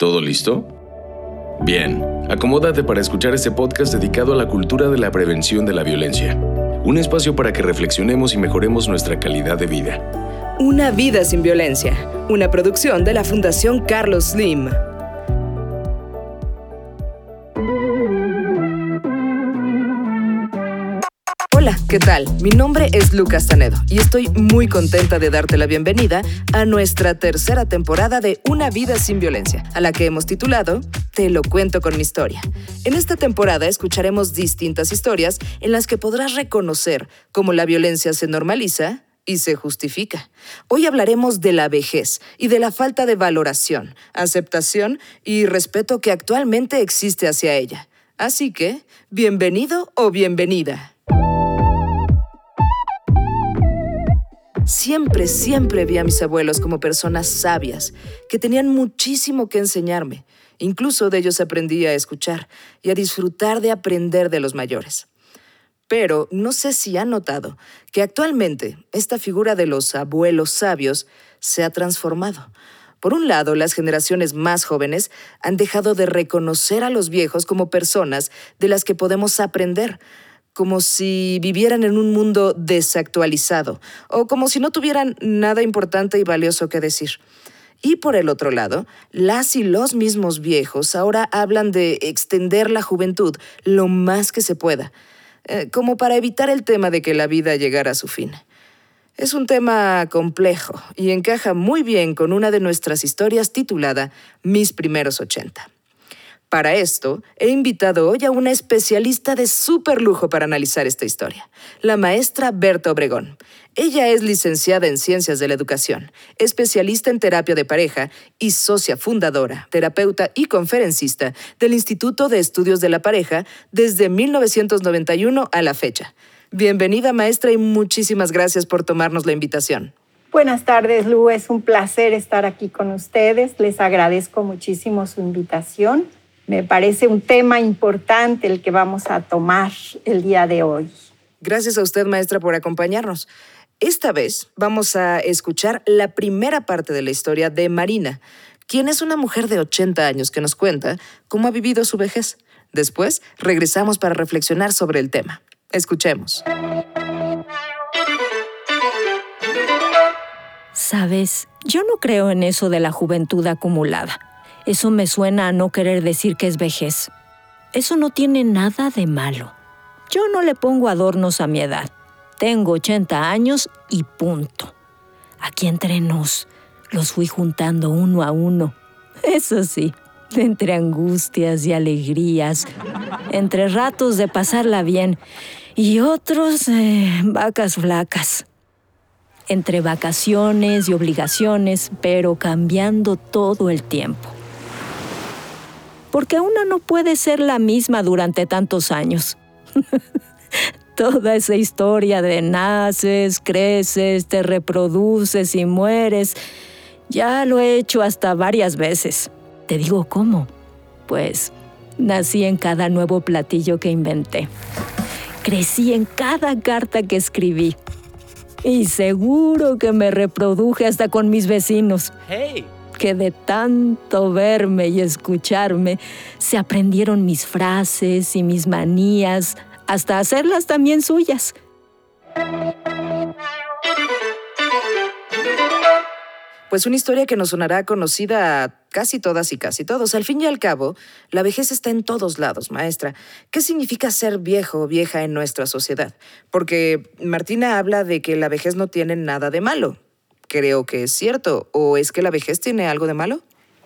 ¿Todo listo? Bien, acomódate para escuchar este podcast dedicado a la cultura de la prevención de la violencia. Un espacio para que reflexionemos y mejoremos nuestra calidad de vida. Una vida sin violencia, una producción de la Fundación Carlos Slim. ¿Qué tal? Mi nombre es Lucas Tanedo y estoy muy contenta de darte la bienvenida a nuestra tercera temporada de Una vida sin violencia, a la que hemos titulado Te lo cuento con mi historia. En esta temporada escucharemos distintas historias en las que podrás reconocer cómo la violencia se normaliza y se justifica. Hoy hablaremos de la vejez y de la falta de valoración, aceptación y respeto que actualmente existe hacia ella. Así que, bienvenido o bienvenida. Siempre, siempre vi a mis abuelos como personas sabias, que tenían muchísimo que enseñarme. Incluso de ellos aprendí a escuchar y a disfrutar de aprender de los mayores. Pero no sé si han notado que actualmente esta figura de los abuelos sabios se ha transformado. Por un lado, las generaciones más jóvenes han dejado de reconocer a los viejos como personas de las que podemos aprender, como si vivieran en un mundo desactualizado o como si no tuvieran nada importante y valioso que decir. Y por el otro lado, las y los mismos viejos ahora hablan de extender la juventud lo más que se pueda, eh, como para evitar el tema de que la vida llegara a su fin. Es un tema complejo y encaja muy bien con una de nuestras historias titulada Mis primeros 80. Para esto, he invitado hoy a una especialista de súper lujo para analizar esta historia, la maestra Berta Obregón. Ella es licenciada en Ciencias de la Educación, especialista en terapia de pareja y socia fundadora, terapeuta y conferencista del Instituto de Estudios de la Pareja desde 1991 a la fecha. Bienvenida maestra y muchísimas gracias por tomarnos la invitación. Buenas tardes, Lu. Es un placer estar aquí con ustedes. Les agradezco muchísimo su invitación me parece un tema importante el que vamos a tomar el día de hoy. Gracias a usted, maestra, por acompañarnos. Esta vez vamos a escuchar la primera parte de la historia de Marina, quien es una mujer de 80 años que nos cuenta cómo ha vivido su vejez. Después regresamos para reflexionar sobre el tema. Escuchemos. Sabes, yo no creo en eso de la juventud acumulada. Eso me suena a no querer decir que es vejez. Eso no tiene nada de malo. Yo no le pongo adornos a mi edad. Tengo 80 años y punto. Aquí entre nos, los fui juntando uno a uno. Eso sí, entre angustias y alegrías, entre ratos de pasarla bien y otros eh, vacas flacas. Entre vacaciones y obligaciones, pero cambiando todo el tiempo porque una no puede ser la misma durante tantos años. Toda esa historia de naces, creces, te reproduces y mueres, ya lo he hecho hasta varias veces. Te digo cómo. Pues nací en cada nuevo platillo que inventé. Crecí en cada carta que escribí. Y seguro que me reproduje hasta con mis vecinos. ¡Hey! Que de tanto verme y escucharme se aprendieron mis frases y mis manías, hasta hacerlas también suyas. Pues una historia que nos sonará conocida a casi todas y casi todos. Al fin y al cabo, la vejez está en todos lados, maestra. ¿Qué significa ser viejo o vieja en nuestra sociedad? Porque Martina habla de que la vejez no tiene nada de malo creo que es cierto. ¿O es que la vejez tiene algo de malo?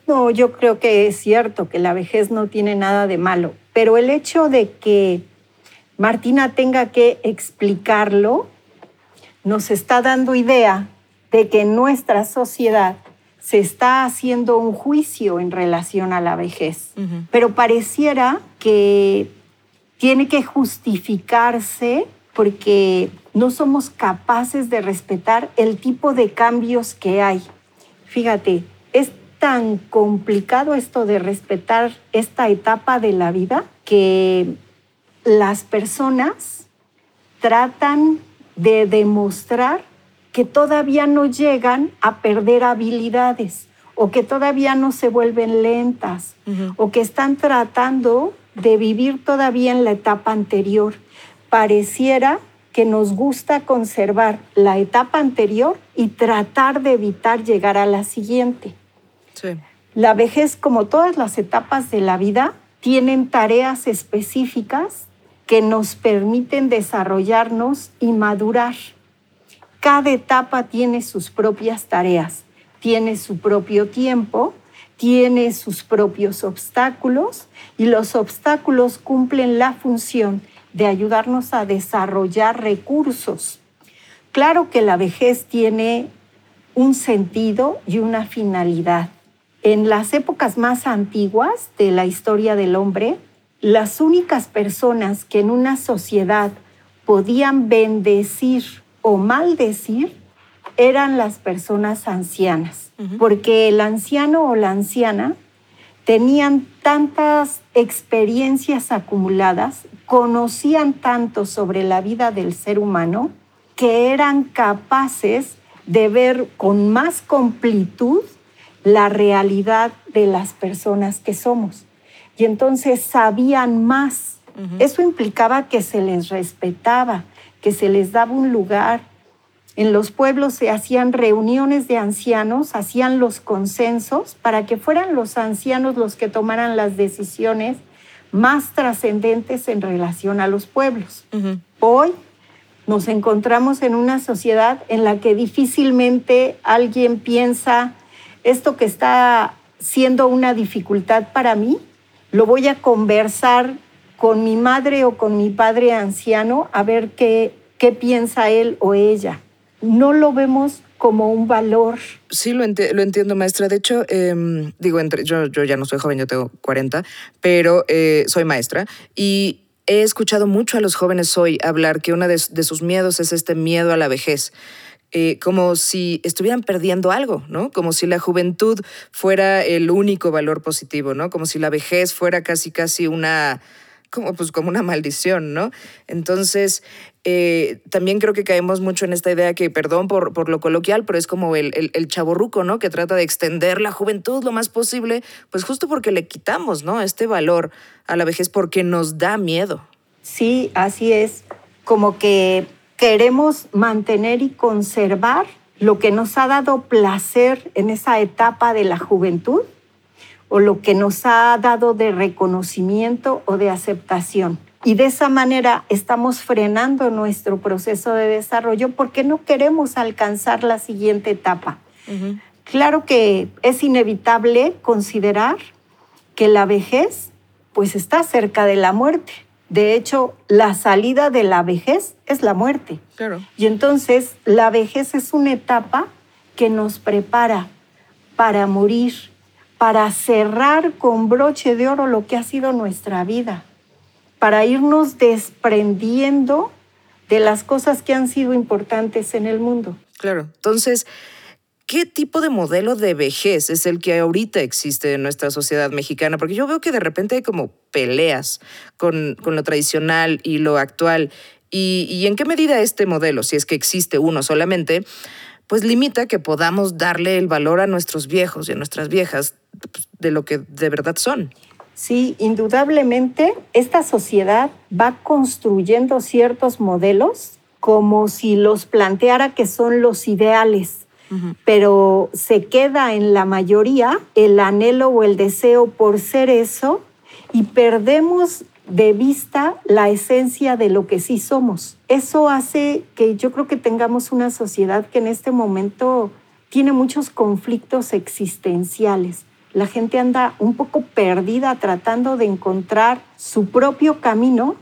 No, yo creo que es cierto que la vejez no tiene nada de malo, pero el hecho de que Martina tenga que explicarlo nos está dando idea de que en nuestra sociedad se está haciendo un juicio en relación a la vejez, pero pareciera que tiene que justificarse porque no somos capaces de respetar el tipo de cambios que hay. Fíjate, es tan complicado esto de respetar esta etapa de la vida que las personas tratan de demostrar que todavía no llegan a perder habilidades o que todavía no se vuelven lentas o que están tratando de vivir todavía en la etapa anterior. Pareciera que nos gusta conservar la etapa anterior y tratar de evitar llegar a la siguiente. La vejez, como todas las etapas de la vida, tienen tareas específicas que nos permiten desarrollarnos y madurar. Cada etapa tiene sus propias tareas, tiene su propio tiempo, tiene sus propios obstáculos y los obstáculos cumplen la función de ayudarnos a desarrollar recursos. Claro que la vejez tiene un sentido y una finalidad. En las épocas más antiguas de la historia del hombre, las únicas personas que en una sociedad podían bendecir o maldecir eran las personas ancianas, porque el anciano o la anciana tenían tantas experiencias acumuladas, conocían tanto sobre la vida del ser humano, que eran capaces de ver con más completud la realidad de las personas que somos. Y entonces sabían más. Eso implicaba que se les respetaba, que se les daba un lugar, en los pueblos se hacían reuniones de ancianos, hacían los consensos para que fueran los ancianos los que tomaran las decisiones más trascendentes en relación a los pueblos. Hoy nos encontramos en una sociedad en la que difícilmente alguien piensa esto que está siendo una dificultad para mí, lo voy a conversar con mi madre o con mi padre anciano a ver qué, qué piensa él o ella no lo vemos como un valor. Sí, lo, entiendo, maestra. De hecho, em, digo, entre, yo, ya no soy joven, yo tengo 40, pero eh, soy maestra y he escuchado mucho a los jóvenes hoy hablar que uno de, sus miedos es este miedo a la vejez. Eh, como si estuvieran perdiendo algo, ¿no? Como si la juventud fuera el único valor positivo, ¿no? Como si la vejez fuera casi, casi una, como, pues, como una maldición, ¿no? Entonces, eh, también creo que caemos mucho en esta idea que, perdón por, por lo coloquial, pero es como el, el, el, ¿no? Que trata de extender la juventud lo más posible, pues justo porque le quitamos, ¿no? Este valor a la vejez porque nos da miedo. Sí, así es. Como que queremos mantener y conservar lo que nos ha dado placer en esa etapa de la juventud o lo que nos ha dado de reconocimiento o de aceptación. Y de esa manera estamos frenando nuestro proceso de desarrollo porque no queremos alcanzar la siguiente etapa. Claro que es inevitable considerar que la vejez pues está cerca de la muerte. De hecho, la salida de la vejez es la muerte. Y entonces la vejez es una etapa que nos prepara para morir, para cerrar con broche de oro lo que ha sido nuestra vida para irnos desprendiendo de las cosas que han sido importantes en el mundo. Claro, entonces, ¿qué tipo de modelo de vejez es el que ahorita existe en nuestra sociedad mexicana? Porque yo veo que de repente hay como peleas con, con lo tradicional y lo actual. Y, y, en qué medida este modelo, si es que existe uno solamente, pues limita que podamos darle el valor a nuestros viejos y a nuestras viejas pues, de lo que de verdad son. Sí, indudablemente esta sociedad va construyendo ciertos modelos como si los planteara que son los ideales, pero se queda en la mayoría el anhelo o el deseo por ser eso y perdemos de vista la esencia de lo que sí somos. Eso hace que yo creo que tengamos una sociedad que en este momento tiene muchos conflictos existenciales la gente anda un poco perdida tratando de encontrar su propio camino,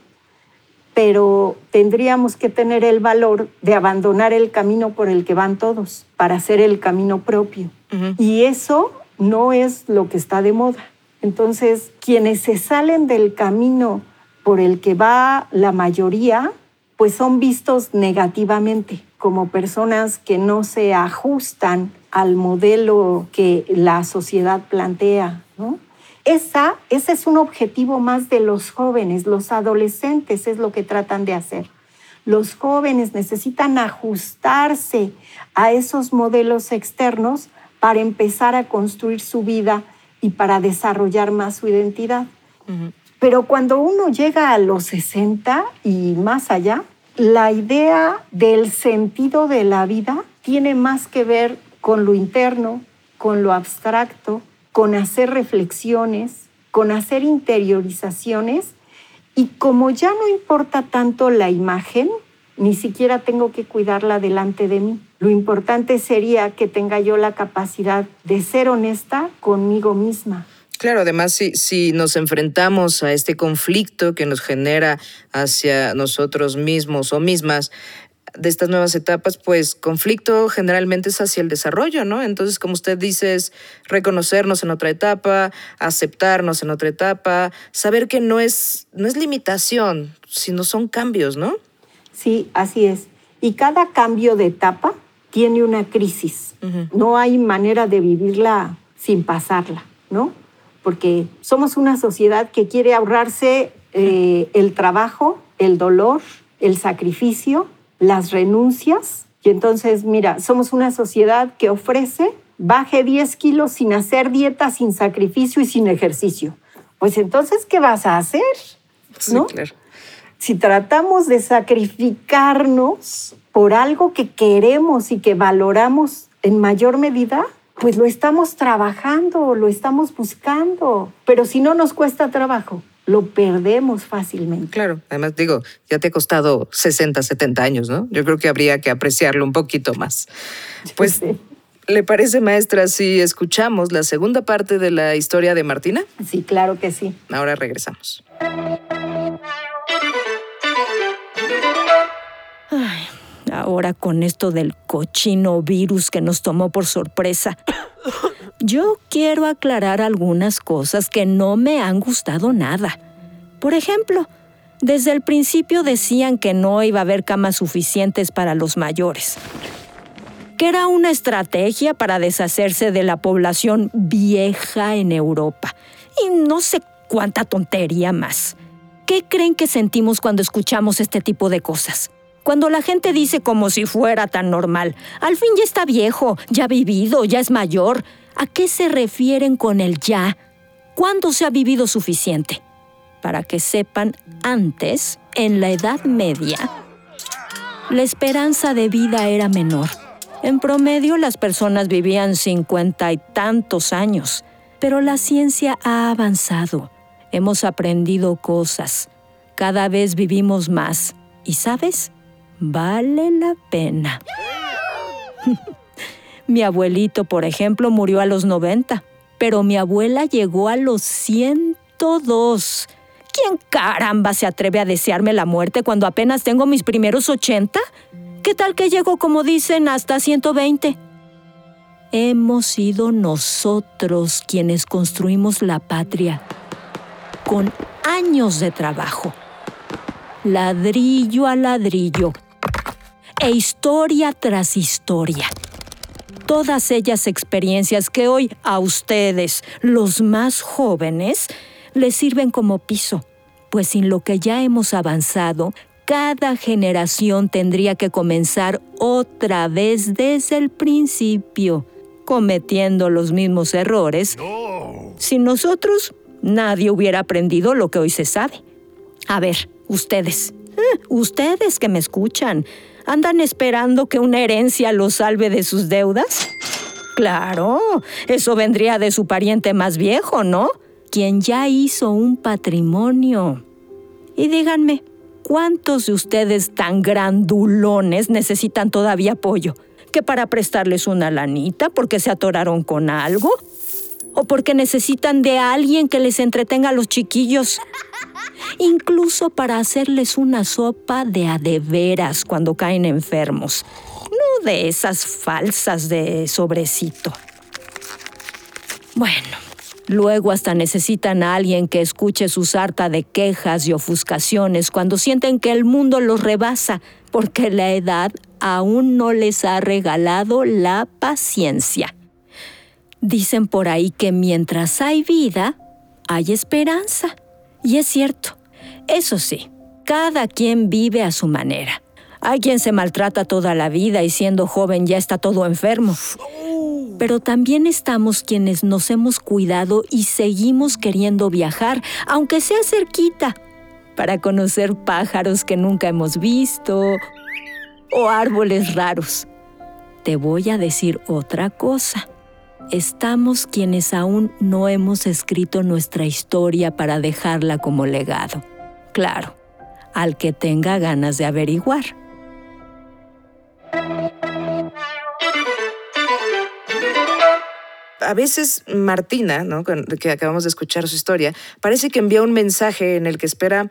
pero tendríamos que tener el valor de abandonar el camino por el que van todos para hacer el camino propio. Y eso no es lo que está de moda. Entonces, quienes se salen del camino por el que va la mayoría, pues son vistos negativamente como personas que no se ajustan al modelo que la sociedad plantea. ¿no? Esa, ese es un objetivo más de los jóvenes, los adolescentes es lo que tratan de hacer. Los jóvenes necesitan ajustarse a esos modelos externos para empezar a construir su vida y para desarrollar más su identidad. Pero cuando uno llega a los 60 y más allá, la idea del sentido de la vida tiene más que ver con lo interno, con lo abstracto, con hacer reflexiones, con hacer interiorizaciones y como ya no importa tanto la imagen, ni siquiera tengo que cuidarla delante de mí. Lo importante sería que tenga yo la capacidad de ser honesta conmigo misma. Claro, además si, si nos enfrentamos a este conflicto que nos genera hacia nosotros mismos o mismas, de estas nuevas etapas, pues conflicto generalmente es hacia el desarrollo, ¿no? Entonces, como usted dice, es reconocernos en otra etapa, aceptarnos en otra etapa, saber que no es, no es limitación, sino son cambios, ¿no? Sí, así es. Y cada cambio de etapa tiene una crisis. No hay manera de vivirla sin pasarla, ¿no? Porque somos una sociedad que quiere ahorrarse eh, el trabajo, el dolor, el sacrificio las renuncias. Y entonces, mira, somos una sociedad que ofrece baje 10 kilos sin hacer dieta, sin sacrificio y sin ejercicio. Pues entonces, ¿qué vas a hacer? ¿No? Si tratamos de sacrificarnos por algo que queremos y que valoramos en mayor medida, pues lo estamos trabajando, lo estamos buscando. Pero si no nos cuesta trabajo, lo perdemos fácilmente. Claro, además digo, ya te ha costado 60, 70 años, ¿no? Yo creo que habría que apreciarlo un poquito más. Pues, ¿le parece, maestra, si escuchamos la segunda parte de la historia de Martina? Sí, claro que sí. Ahora regresamos. Ahora con esto del cochino virus que nos tomó por sorpresa. Yo quiero aclarar algunas cosas que no me han gustado nada. Por ejemplo, desde el principio decían que no iba a haber camas suficientes para los mayores, que era una estrategia para deshacerse de la población vieja en Europa. Y no sé cuánta tontería más. ¿Qué creen que sentimos cuando escuchamos este tipo de cosas? Cuando la gente dice como si fuera tan normal, al fin ya está viejo, ya ha vivido, ya es mayor, ¿A qué se refieren con el ya? ¿Cuándo se ha vivido suficiente? Para que sepan, antes, en la Edad Media, la esperanza de vida era menor. En promedio las personas vivían cincuenta y tantos años, pero la ciencia ha avanzado. Hemos aprendido cosas. Cada vez vivimos más. ¿Y sabes? Vale la pena. Mi abuelito, por ejemplo, murió a los 90, pero mi abuela llegó a los 102. ¿Quién caramba se atreve a desearme la muerte cuando apenas tengo mis primeros 80? ¿Qué tal que llego, como dicen, hasta 120? Hemos sido nosotros quienes construimos la patria, con años de trabajo, ladrillo a ladrillo, e historia tras historia todas ellas experiencias que hoy a ustedes, los más jóvenes, les sirven como piso, pues sin lo que ya hemos avanzado, cada generación tendría que comenzar otra vez desde el principio, cometiendo los mismos errores. Sin nosotros, nadie hubiera aprendido lo que hoy se sabe. A ver, ustedes, eh, ustedes que me escuchan, ¿Andan esperando que una herencia los salve de sus deudas? Claro, eso vendría de su pariente más viejo, ¿no? Quien ya hizo un patrimonio. Y díganme, ¿cuántos de ustedes tan grandulones necesitan todavía apoyo? ¿Que para prestarles una lanita porque se atoraron con algo? ¿O porque necesitan de alguien que les entretenga a los chiquillos? incluso para hacerles una sopa de adeveras cuando caen enfermos, no de esas falsas de sobrecito. Bueno, luego hasta necesitan a alguien que escuche su sarta de quejas y ofuscaciones cuando sienten que el mundo los rebasa, porque la edad aún no les ha regalado la paciencia. Dicen por ahí que mientras hay vida, hay esperanza. Y es cierto, eso sí, cada quien vive a su manera. Hay quien se maltrata toda la vida y siendo joven ya está todo enfermo. pero también estamos quienes nos hemos cuidado y seguimos queriendo viajar, aunque sea cerquita, para conocer pájaros que nunca hemos visto o árboles raros. Te voy a decir otra cosa. Estamos quienes aún no hemos escrito nuestra historia para dejarla como legado. Claro, al que tenga ganas de averiguar. a veces Martina, que acabamos de escuchar su historia, parece que envía un mensaje en el que espera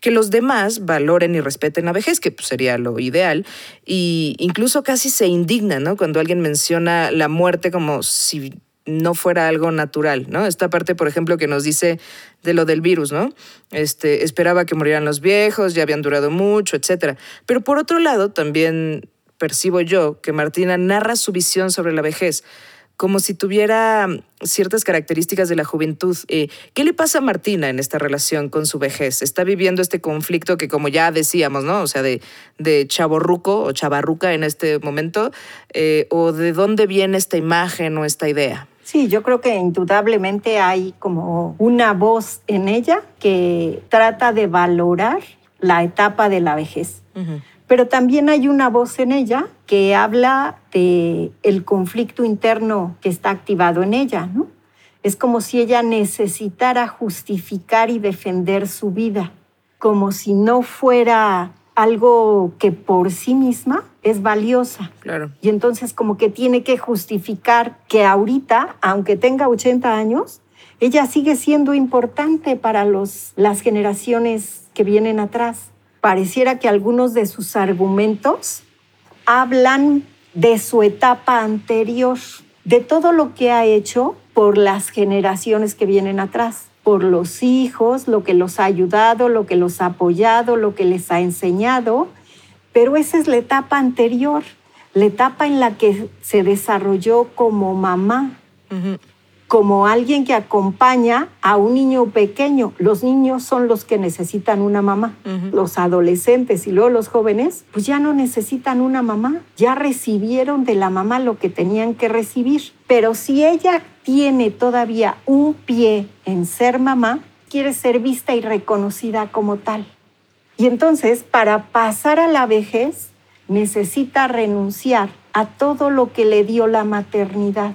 que los demás valoren y respeten la vejez, que pues, sería lo ideal, y incluso casi se indigna, ¿no? Cuando alguien menciona la muerte como si no fuera algo natural, ¿no? Esta parte, por ejemplo, que nos dice de lo del virus, ¿no? Este, esperaba que murieran los viejos, ya habían durado mucho, etc. Pero por otro lado, también percibo yo que Martina narra su visión sobre la vejez como si tuviera ciertas características de la juventud. Eh, ¿Qué le pasa a Martina en esta relación con su vejez? ¿Está viviendo este conflicto que, como ya decíamos, ¿no? O sea, de, de chaborruco o chavarruca en este momento, eh, o de dónde viene esta imagen o esta idea? Sí, yo creo que indudablemente hay como una voz en ella que trata de valorar la etapa de la vejez pero también hay una voz en ella que habla de el conflicto interno que está activado en ella, ¿no? Es como si ella necesitara justificar y defender su vida, como si no fuera algo que por sí misma es valiosa. Claro. Y entonces como que tiene que justificar que ahorita, aunque tenga 80 años, ella sigue siendo importante para los, las generaciones que vienen atrás pareciera que algunos de sus argumentos hablan de su etapa anterior, de todo lo que ha hecho por las generaciones que vienen atrás, por los hijos, lo que los ha ayudado, lo que los ha apoyado, lo que les ha enseñado, pero esa es la etapa anterior, la etapa en la que se desarrolló como mamá como alguien que acompaña a un niño pequeño. Los niños son los que necesitan una mamá. Los adolescentes y luego los jóvenes, pues ya no necesitan una mamá. Ya recibieron de la mamá lo que tenían que recibir. Pero si ella tiene todavía un pie en ser mamá, quiere ser vista y reconocida como tal. Y entonces, para pasar a la vejez, necesita renunciar a todo lo que le dio la maternidad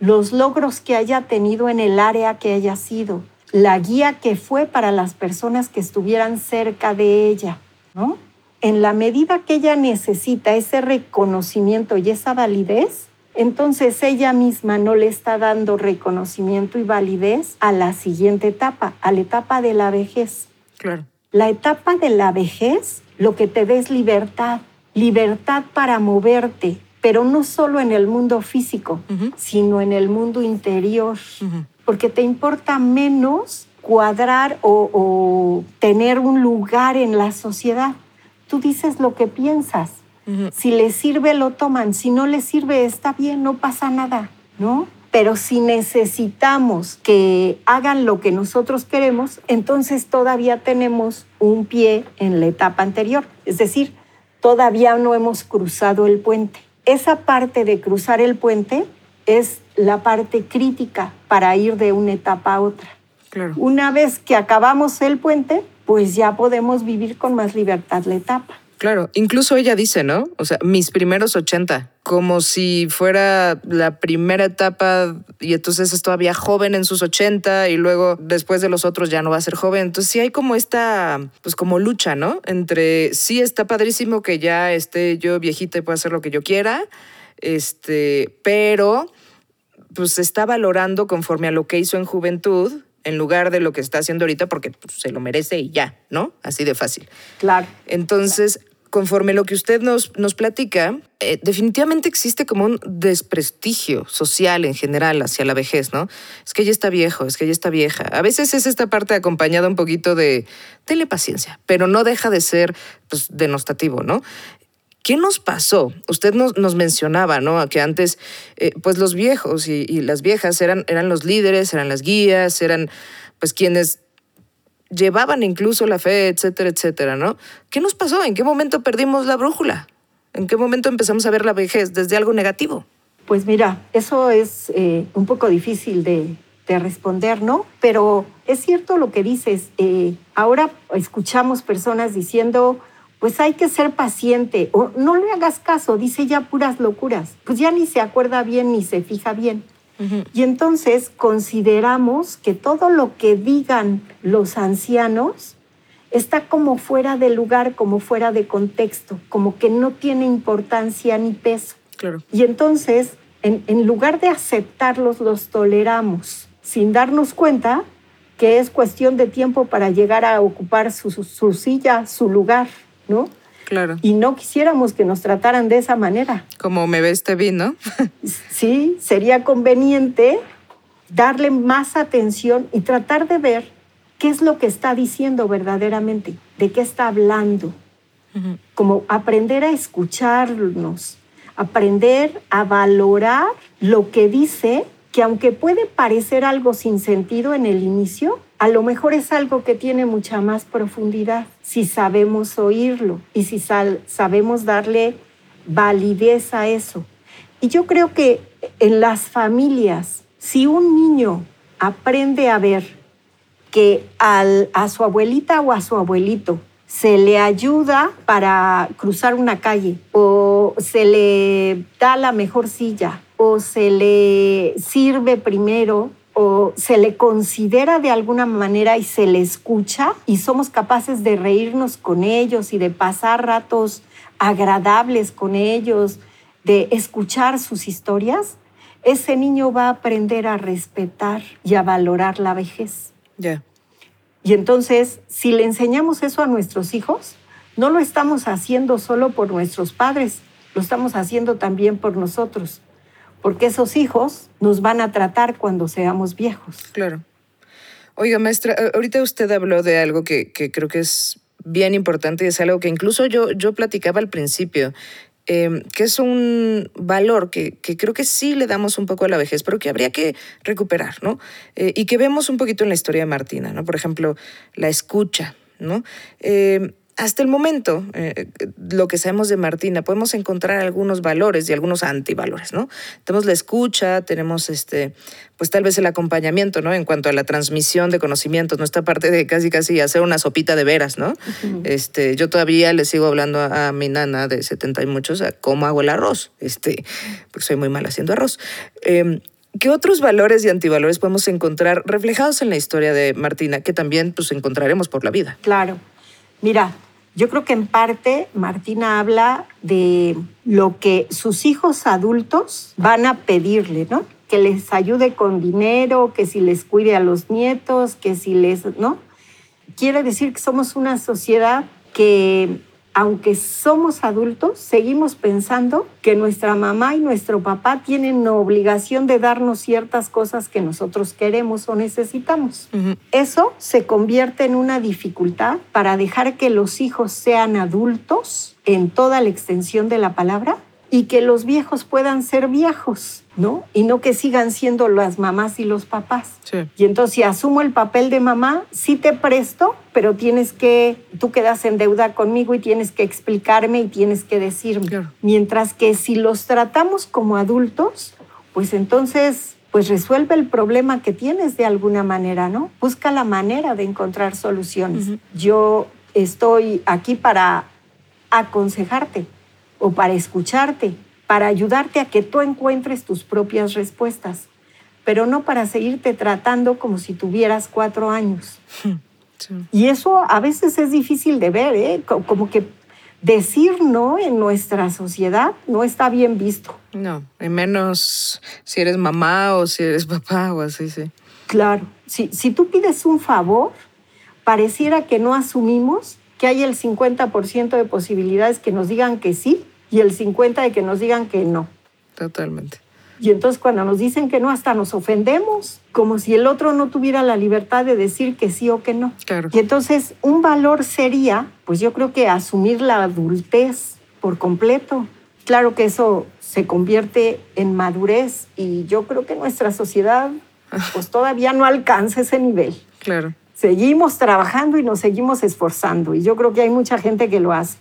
los logros que haya tenido en el área que haya sido, la guía que fue para las personas que estuvieran cerca de ella, ¿no? En la medida que ella necesita ese reconocimiento y esa validez, entonces ella misma no le está dando reconocimiento y validez a la siguiente etapa, a la etapa de la vejez. Claro. La etapa de la vejez lo que te da es libertad, libertad para moverte, pero no solo en el mundo físico, sino en el mundo interior, porque te importa menos cuadrar o, tener un lugar en la sociedad. Tú dices lo que piensas. Si le sirve, lo toman. Si no le sirve, está bien, no pasa nada, ¿no? Pero si necesitamos que hagan lo que nosotros queremos, entonces todavía tenemos un pie en la etapa anterior. Es decir, todavía no hemos cruzado el puente esa parte de cruzar el puente es la parte crítica para ir de una etapa a otra. Una vez que acabamos el puente, pues ya podemos vivir con más libertad la etapa. Claro, incluso ella dice, ¿no? O sea, mis primeros 80, como si fuera la primera etapa y entonces es todavía joven en sus 80 y luego después de los otros ya no va a ser joven. Entonces sí hay como esta, pues como lucha, ¿no? Entre sí está padrísimo que ya esté yo viejita y pueda hacer lo que yo quiera, este, pero pues se está valorando conforme a lo que hizo en juventud en lugar de lo que está haciendo ahorita porque pues, se lo merece y ya, ¿no? Así de fácil. Claro. Entonces, conforme lo que usted nos, nos platica, eh, definitivamente existe como un desprestigio social en general hacia la vejez, ¿no? Es que ella está viejo, es que ella está vieja. A veces es esta parte acompañada un poquito de telepaciencia, pero no deja de ser pues, denostativo, ¿no? ¿Qué nos pasó? Usted nos, nos mencionaba, ¿no? Que antes, eh, pues los viejos y, y, las viejas eran, eran los líderes, eran las guías, eran pues quienes llevaban incluso la fe, etcétera, etcétera, ¿no? ¿Qué nos pasó? ¿En qué momento perdimos la brújula? ¿En qué momento empezamos a ver la vejez desde algo negativo? Pues mira, eso es eh, un poco difícil de, de, responder, ¿no? Pero es cierto lo que dices. Eh, ahora escuchamos personas diciendo, pues hay que ser paciente o no le hagas caso, dice ya puras locuras. Pues ya ni se acuerda bien ni se fija bien. Y entonces consideramos que todo lo que digan los ancianos está como fuera de lugar, como fuera de contexto, como que no tiene importancia ni peso. Claro. Y entonces, en, en lugar de aceptarlos, los toleramos, sin darnos cuenta que es cuestión de tiempo para llegar a ocupar su, su, su silla, su lugar, ¿no? Claro. Y no quisiéramos que nos trataran de esa manera. Como me ves, te vi, ¿no? sí, sería conveniente darle más atención y tratar de ver qué es lo que está diciendo verdaderamente, de qué está hablando. Uh -huh. Como aprender a escucharnos, aprender a valorar lo que dice, que aunque puede parecer algo sin sentido en el inicio, a lo mejor es algo que tiene mucha más profundidad si sabemos oírlo y si sabemos darle validez a eso. Y yo creo que en las familias, si un niño aprende a ver que al, a su abuelita o a su abuelito se le ayuda para cruzar una calle o se le da la mejor silla o se le sirve primero o se le considera de alguna manera y se le escucha y somos capaces de reírnos con ellos y de pasar ratos agradables con ellos, de escuchar sus historias, ese niño va a aprender a respetar y a valorar la vejez. Ya. Yeah. Y entonces, si le enseñamos eso a nuestros hijos, no lo estamos haciendo solo por nuestros padres, lo estamos haciendo también por nosotros porque esos hijos nos van a tratar cuando seamos viejos. Claro. Oiga, maestra, ahorita usted habló de algo que, creo que es bien importante y es algo que incluso yo, yo platicaba al principio, eh, que es un valor que, que, creo que sí le damos un poco a la vejez, pero que habría que recuperar, ¿no? Eh, y que vemos un poquito en la historia de Martina, ¿no? Por ejemplo, la escucha, ¿no? Eh, hasta el momento, eh, lo que sabemos de Martina, podemos encontrar algunos valores y algunos antivalores, ¿no? Tenemos la escucha, tenemos este, pues tal vez el acompañamiento, ¿no? En cuanto a la transmisión de conocimientos, ¿no? Esta parte de casi casi hacer una sopita de veras, ¿no? Uh -huh. Este, yo todavía le sigo hablando a, a, mi nana de 70 y muchos a cómo hago el arroz, este, porque soy muy mal haciendo arroz. Eh, ¿Qué otros valores y antivalores podemos encontrar reflejados en la historia de Martina que también pues, encontraremos por la vida? Claro. Mira, yo creo que en parte Martina habla de lo que sus hijos adultos van a pedirle, ¿no? Que les ayude con dinero, que si les cuide a los nietos, que si les, ¿no? Quiere decir que somos una sociedad que, aunque somos adultos, seguimos pensando que nuestra mamá y nuestro papá tienen la obligación de darnos ciertas cosas que nosotros queremos o necesitamos. Uh -huh. Eso se convierte en una dificultad para dejar que los hijos sean adultos en toda la extensión de la palabra y que los viejos puedan ser viejos, ¿no? Y no que sigan siendo las mamás y los papás. Sí. Y entonces, si asumo el papel de mamá, sí te presto, pero tienes que, tú quedas en deuda conmigo y tienes que explicarme y tienes que decirme. Claro. Mientras que si los tratamos como adultos, pues entonces pues resuelve el problema que tienes de alguna manera, ¿no? Busca la manera de encontrar soluciones. Uh -huh. Yo estoy aquí para aconsejarte o para escucharte, para ayudarte a que tú encuentres tus propias respuestas, pero no para seguirte tratando como si tuvieras cuatro años. Sí. Y eso a veces es difícil de ver, ¿eh? como que decir no en nuestra sociedad no está bien visto. No, y menos si eres mamá o si eres papá o así, sí. Claro, si, si tú pides un favor, pareciera que no asumimos que hay el 50% de posibilidades que nos digan que sí y el 50% de que nos digan que no. Totalmente. Y entonces cuando nos dicen que no, hasta nos ofendemos, como si el otro no tuviera la libertad de decir que sí o que no. Claro. Y entonces un valor sería, pues yo creo que asumir la adultez por completo. Claro que eso se convierte en madurez y yo creo que nuestra sociedad pues todavía no alcanza ese nivel. Claro. Seguimos trabajando y nos seguimos esforzando y yo creo que hay mucha gente que lo hace.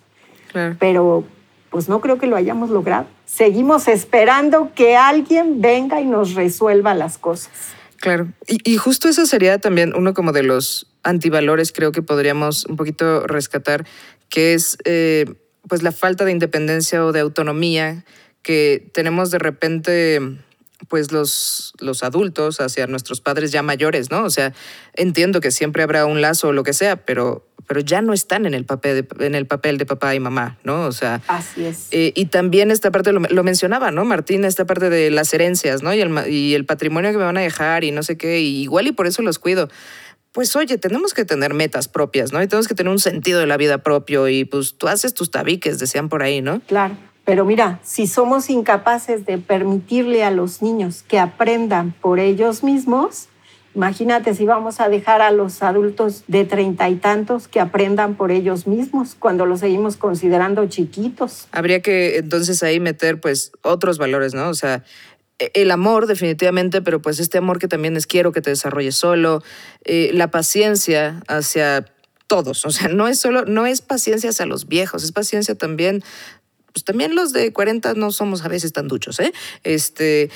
Claro. Pero pues no creo que lo hayamos logrado. Seguimos esperando que alguien venga y nos resuelva las cosas. Claro. Y, justo eso sería también uno como de los antivalores, creo que podríamos un poquito rescatar, que es eh, pues la falta de independencia o de autonomía que tenemos de repente pues los, los adultos hacia nuestros padres ya mayores, ¿no? O sea, entiendo que siempre habrá un lazo o lo que sea, pero, pero ya no están en el papel de, en el papel de papá y mamá, ¿no? O sea, así es. Eh, y también esta parte lo, mencionaba, ¿no? Martín, esta parte de las herencias, ¿no? Y el, y el patrimonio que me van a dejar y no sé qué, y igual y por eso los cuido pues oye, tenemos que tener metas propias, ¿no? Y tenemos que tener un sentido de la vida propio y pues tú haces tus tabiques, decían por ahí, ¿no? Claro. Pero mira, si somos incapaces de permitirle a los niños que aprendan por ellos mismos, imagínate si vamos a dejar a los adultos de treinta y tantos que aprendan por ellos mismos cuando los seguimos considerando chiquitos. Habría que entonces ahí meter pues otros valores, ¿no? O sea, e, el amor definitivamente, pero pues este amor que también es quiero que te desarrolles solo, eh, la paciencia hacia todos, o sea, no es solo, no es paciencia hacia los viejos, es paciencia también pues también los de 40 no somos a veces tan duchos, ¿eh? Este,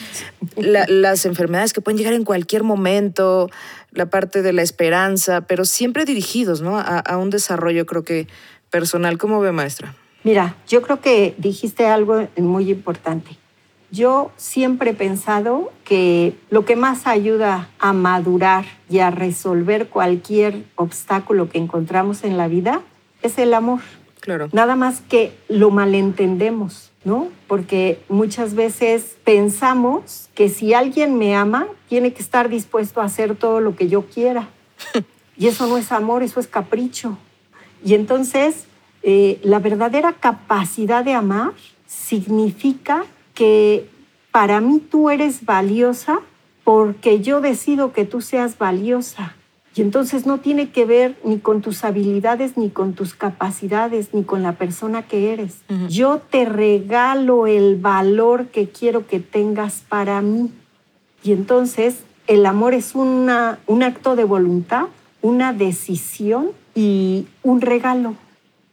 las enfermedades que pueden llegar en cualquier momento, la parte de la esperanza, pero siempre dirigidos, ¿no? A, un desarrollo, creo que personal. ¿Cómo ve, maestra? Mira, yo creo que dijiste algo muy importante. Yo siempre he pensado que lo que más ayuda a madurar y a resolver cualquier obstáculo que encontramos en la vida es el amor. Nada más que lo malentendemos, ¿no? Porque muchas veces pensamos que si alguien me ama, tiene que estar dispuesto a hacer todo lo que yo quiera. y eso no es amor, eso es capricho. Y entonces, eh, la verdadera capacidad de amar significa que para mí tú eres valiosa porque yo decido que tú seas valiosa. Y entonces no tiene que ver ni con tus habilidades, ni con tus capacidades, ni con la persona que eres. Yo te regalo el valor que quiero que tengas para mí. Y entonces el amor es una, un acto de voluntad, una decisión y un regalo.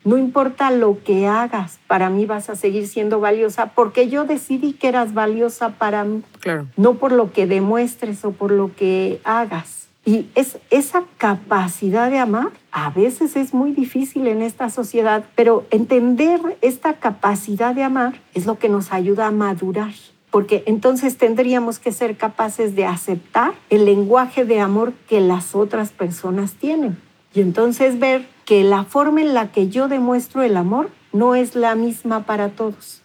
No importa lo que hagas, para mí vas a seguir siendo valiosa porque yo decidí que eras valiosa para mí. Claro. No por lo que demuestres o por lo que hagas. Y es, esa capacidad de amar a veces es muy difícil en esta sociedad, pero entender esta capacidad de amar es lo que nos ayuda a madurar, porque entonces tendríamos que ser capaces de aceptar el lenguaje de amor que las otras personas tienen. Y entonces ver que la forma en la que yo demuestro el amor no es la misma para todos.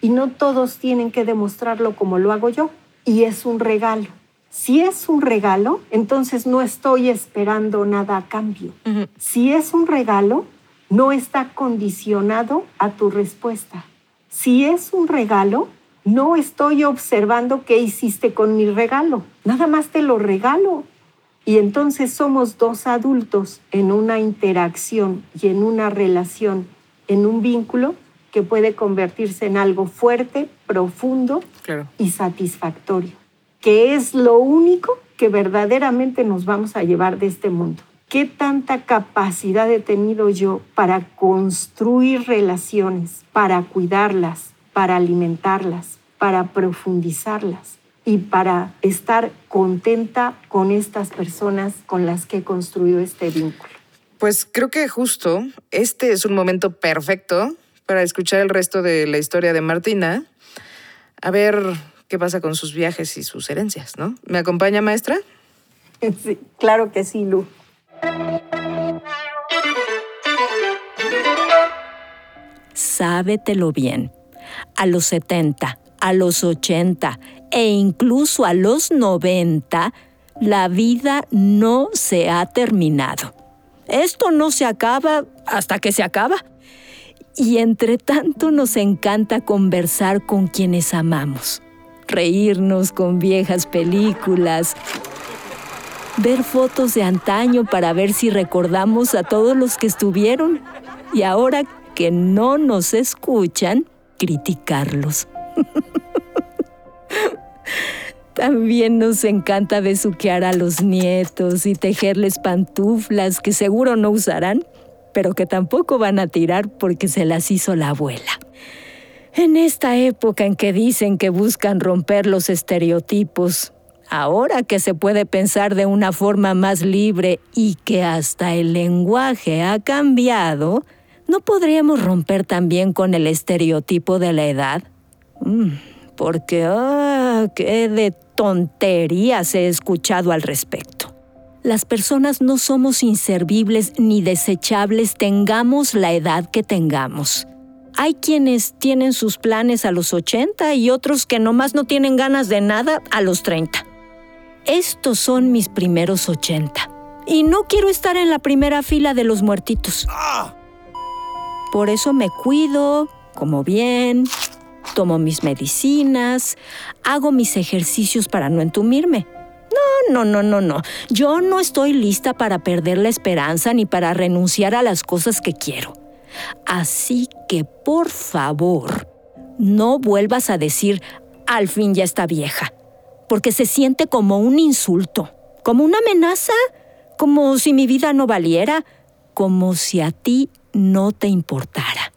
Y no todos tienen que demostrarlo como lo hago yo. Y es un regalo. Si es un regalo, entonces no estoy esperando nada a cambio. Si es un regalo, no está condicionado a tu respuesta. Si es un regalo, no estoy observando qué hiciste con mi regalo. Nada más te lo regalo. Y entonces somos dos adultos en una interacción y en una relación, en un vínculo que puede convertirse en algo fuerte, profundo y satisfactorio que es lo único que verdaderamente nos vamos a llevar de este mundo. ¿Qué tanta capacidad he tenido yo para construir relaciones, para cuidarlas, para alimentarlas, para profundizarlas y para estar contenta con estas personas con las que he construido este vínculo? Pues creo que justo este es un momento perfecto para escuchar el resto de la historia de Martina. A ver, qué pasa con sus viajes y sus herencias, ¿no? ¿Me acompaña, maestra? Sí, claro que sí, Lu. Sábetelo bien. A los 70, a los 80 e incluso a los 90, la vida no se ha terminado. Esto no se acaba hasta que se acaba. Y entre tanto nos encanta conversar con quienes amamos reírnos con viejas películas, ver fotos de antaño para ver si recordamos a todos los que estuvieron y ahora que no nos escuchan, criticarlos. También nos encanta besuquear a los nietos y tejerles pantuflas que seguro no usarán, pero que tampoco van a tirar porque se las hizo la abuela. En esta época en que dicen que buscan romper los estereotipos, ahora que se puede pensar de una forma más libre y que hasta el lenguaje ha cambiado, ¿no podríamos romper también con el estereotipo de la edad? Mm, porque, ah, qué de tonterías he escuchado al respecto. Las personas no somos inservibles ni desechables tengamos la edad que tengamos. Hay quienes tienen sus planes a los 80 y otros que nomás no tienen ganas de nada a los 30. Estos son mis primeros 80. Y no quiero estar en la primera fila de los muertitos. Por eso me cuido, como bien, tomo mis medicinas, hago mis ejercicios para no entumirme. No, no, no, no, no. Yo no estoy lista para perder la esperanza ni para renunciar a las cosas que quiero. Así que, por favor, no vuelvas a decir, al fin ya está vieja, porque se siente como un insulto, como una amenaza, como si mi vida no valiera, como si a ti no te importara.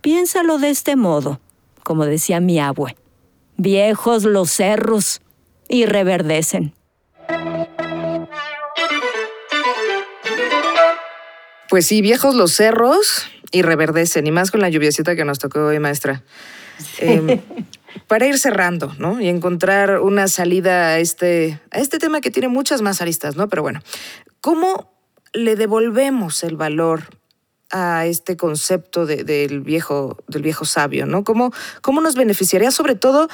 Piénsalo de este modo, como decía mi abue. Viejos los cerros y reverdecen. Pues sí, viejos los cerros y reverdecen, y más con la lluviacita que nos tocó hoy, maestra. Em, para ir cerrando, ¿no? Y encontrar una salida a este, a este tema que tiene muchas más aristas, ¿no? Pero bueno, ¿cómo le devolvemos el valor a este concepto del, viejo, del viejo sabio, ¿no? ¿Cómo, ¿Cómo nos beneficiaría, sobre todo,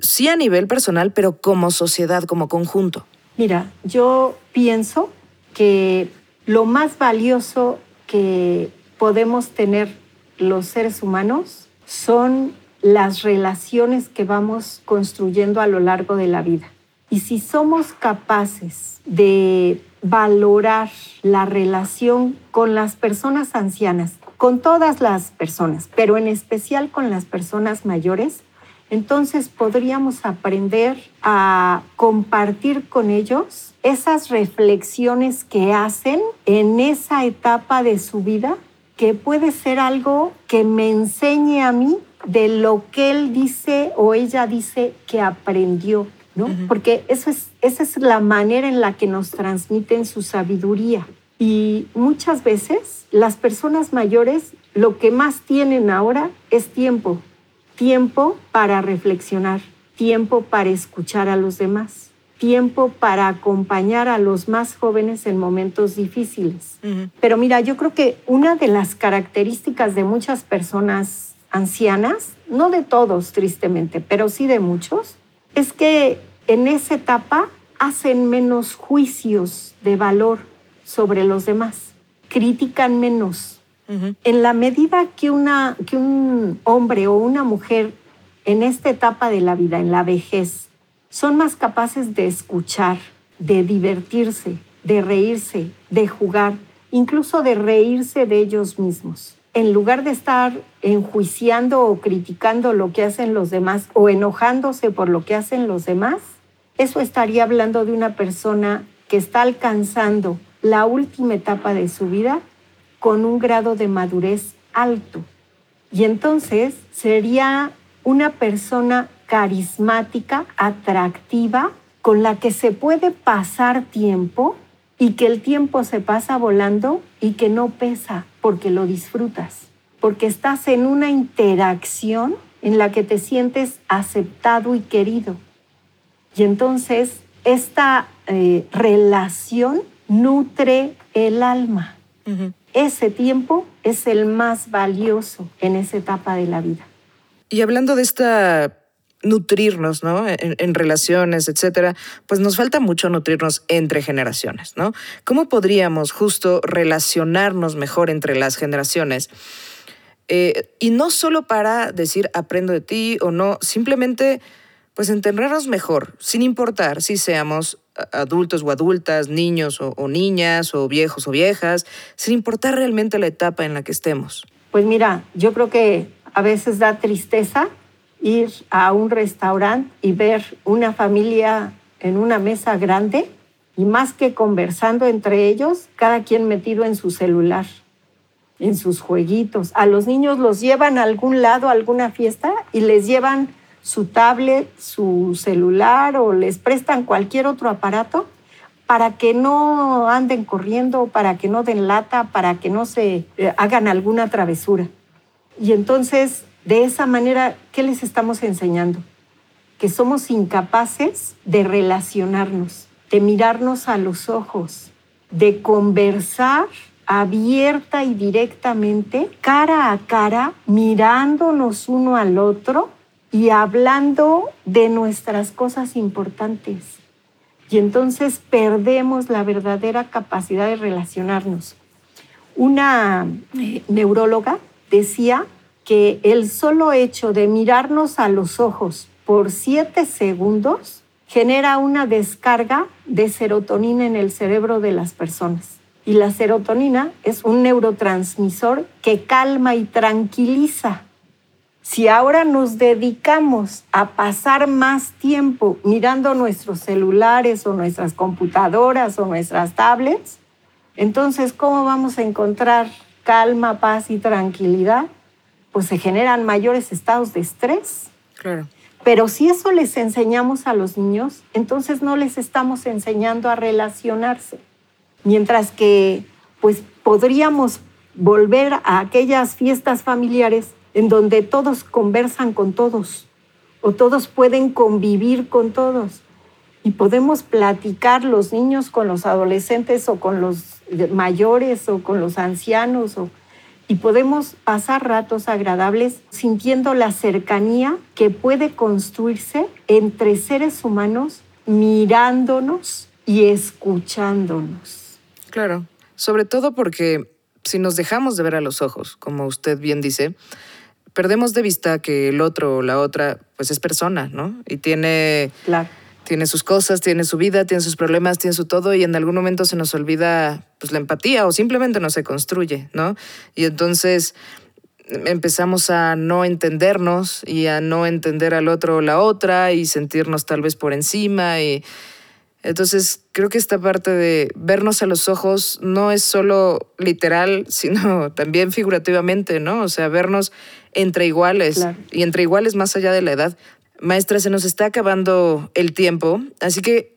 sí a nivel personal, pero como sociedad, como conjunto? Mira, yo pienso que lo más valioso que podemos tener los seres humanos son las relaciones que vamos construyendo a lo largo de la vida. Y si somos capaces de valorar la relación con las personas ancianas, con todas las personas, pero en especial con las personas mayores, entonces podríamos aprender a compartir con ellos esas reflexiones que hacen en esa etapa de su vida, que puede ser algo que me enseñe a mí de lo que él dice o ella dice que aprendió, ¿no? Porque eso es, esa es la manera en la que nos transmiten su sabiduría. Y muchas veces las personas mayores lo que más tienen ahora es tiempo, tiempo para reflexionar, tiempo para escuchar a los demás, tiempo para acompañar a los más jóvenes en momentos difíciles. Pero mira, yo creo que una de las características de muchas personas ancianas, no de todos tristemente, pero sí de muchos, es que en esa etapa hacen menos juicios de valor sobre los demás, critican menos, en la medida que, una, que un hombre o una mujer en esta etapa de la vida, en la vejez, son más capaces de escuchar, de divertirse, de reírse, de jugar, incluso de reírse de ellos mismos. En lugar de estar enjuiciando o criticando lo que hacen los demás o enojándose por lo que hacen los demás, eso estaría hablando de una persona que está alcanzando la última etapa de su vida con un grado de madurez alto. Y entonces sería una persona carismática, atractiva, con la que se puede pasar tiempo y que el tiempo se pasa volando y que no pesa porque lo disfrutas, porque estás en una interacción en la que te sientes aceptado y querido. Y entonces esta eh, relación nutre el alma ese tiempo es el más valioso en esa etapa de la vida. Y hablando de esta nutrirnos, ¿no? En, relaciones, etcétera, pues nos falta mucho nutrirnos entre generaciones, ¿no? ¿Cómo podríamos justo relacionarnos mejor entre las generaciones? Eh, y no solo para decir aprendo de ti o no, simplemente pues entendernos mejor, sin importar si seamos adultos o adultas, niños o, niñas, o viejos o viejas, sin importar realmente la etapa en la que estemos? Pues mira, yo creo que a veces da tristeza ir a un restaurante y ver una familia en una mesa grande y más que conversando entre ellos, cada quien metido en su celular. en sus jueguitos. A los niños los llevan a algún lado, a alguna fiesta, y les llevan su tablet, su celular o les prestan cualquier otro aparato para que no anden corriendo, para que no den lata, para que no se eh, hagan alguna travesura. Y entonces, de esa manera, ¿qué les estamos enseñando? Que somos incapaces de relacionarnos, de mirarnos a los ojos, de conversar abierta y directamente, cara a cara, mirándonos uno al otro y hablando de nuestras cosas importantes. Y entonces perdemos la verdadera capacidad de relacionarnos. Una eh, neuróloga decía que el solo hecho de mirarnos a los ojos por siete segundos genera una descarga de serotonina en el cerebro de las personas. Y la serotonina es un neurotransmisor que calma y tranquiliza. Si ahora nos dedicamos a pasar más tiempo mirando nuestros celulares o nuestras computadoras o nuestras tablets, entonces, ¿cómo vamos a encontrar calma, paz y tranquilidad? Pues se generan mayores estados de estrés. Claro. Pero si eso les enseñamos a los niños, entonces no les estamos enseñando a relacionarse. Mientras que, pues, podríamos volver a aquellas fiestas familiares en donde todos conversan con todos o todos pueden convivir con todos y podemos platicar los niños con los adolescentes o con los mayores o con los ancianos y podemos pasar ratos agradables sintiendo la cercanía que puede construirse entre seres humanos mirándonos y escuchándonos. Claro, sobre todo porque si nos dejamos de ver a los ojos, como usted bien dice, perdemos de vista que el otro o la otra, pues es persona, ¿no? Y tiene, tiene sus cosas, tiene su vida, tiene sus problemas, tiene su todo, y en algún momento se nos olvida pues, la empatía o simplemente no se construye, ¿no? Y entonces empezamos a no entendernos y a no entender al otro o la otra y sentirnos tal vez por encima y entonces, creo que esta parte de vernos a los ojos no es solo literal, sino también figurativamente, ¿no? O sea, vernos entre iguales y entre iguales más allá de la edad. Maestra, se nos está acabando el tiempo, así que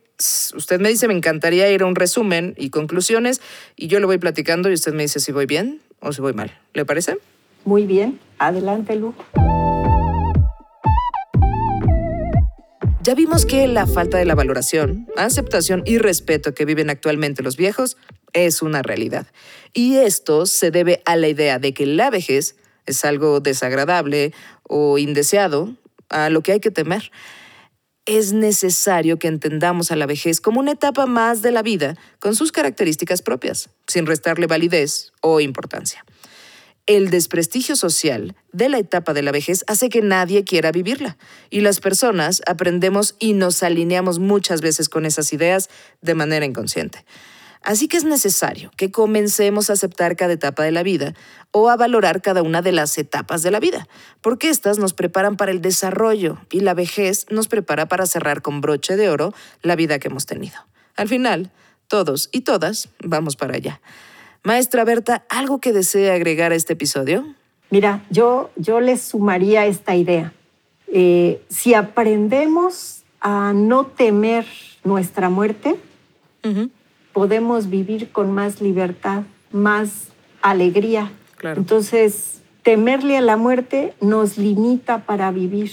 usted me dice, me encantaría ir a un resumen y conclusiones, y yo lo voy platicando y usted me dice si voy bien o si voy mal. ¿Le parece? Muy bien, adelante, Lu. Ya vimos que la falta de la valoración, aceptación y respeto que viven actualmente los viejos es una realidad. Y esto se debe a la idea de que la vejez es algo desagradable o indeseado, a lo que hay que temer. Es necesario que entendamos a la vejez como una etapa más de la vida con sus características propias, sin restarle validez o importancia el desprestigio social de la etapa de la vejez hace que nadie quiera vivirla y las personas aprendemos y nos alineamos muchas veces con esas ideas de manera inconsciente. Así que es necesario que comencemos a aceptar cada etapa de la vida o a valorar cada una de las etapas de la vida, porque éstas nos preparan para el desarrollo y la vejez nos prepara para cerrar con broche de oro la vida que hemos tenido. Al final, todos y todas vamos para allá. Maestra Berta, ¿algo que desee agregar a este episodio? Mira, yo, yo les sumaría esta idea. Eh, si aprendemos a no temer nuestra muerte, podemos vivir con más libertad, más alegría. Entonces, temerle a la muerte nos limita para vivir.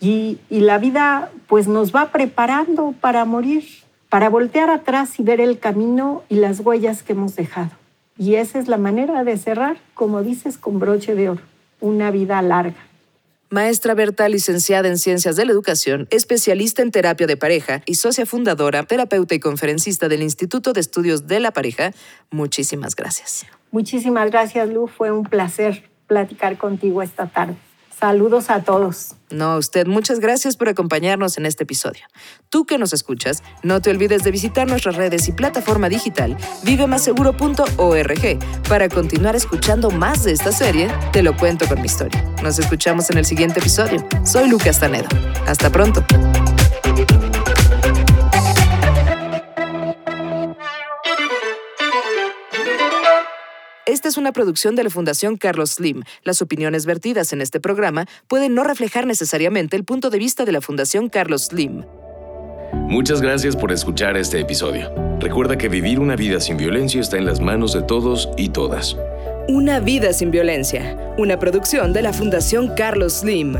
Y, y la vida pues nos va preparando para morir, para voltear atrás y ver el camino y las huellas que hemos dejado. Y esa es la manera de cerrar, como dices, con broche de oro, una vida larga. Maestra Berta, licenciada en Ciencias de la Educación, especialista en terapia de pareja y socia fundadora, terapeuta y conferencista del Instituto de Estudios de la Pareja, muchísimas gracias. Muchísimas gracias, Lu. Fue un placer platicar contigo esta tarde. Saludos a todos. No, usted, muchas gracias por acompañarnos en este episodio. Tú que nos escuchas, no te olvides de visitar nuestras redes y plataforma digital vivemaseguro.org para continuar escuchando más de esta serie Te lo cuento con mi historia. Nos escuchamos en el siguiente episodio. Soy Lucas Tanedo. Hasta pronto. Esta es una producción de la Fundación Carlos Slim. Las opiniones vertidas en este programa pueden no reflejar necesariamente el punto de vista de la Fundación Carlos Slim. Muchas gracias por escuchar este episodio. Recuerda que vivir una vida sin violencia está en las manos de todos y todas. Una vida sin violencia, una producción de la Fundación Carlos Slim.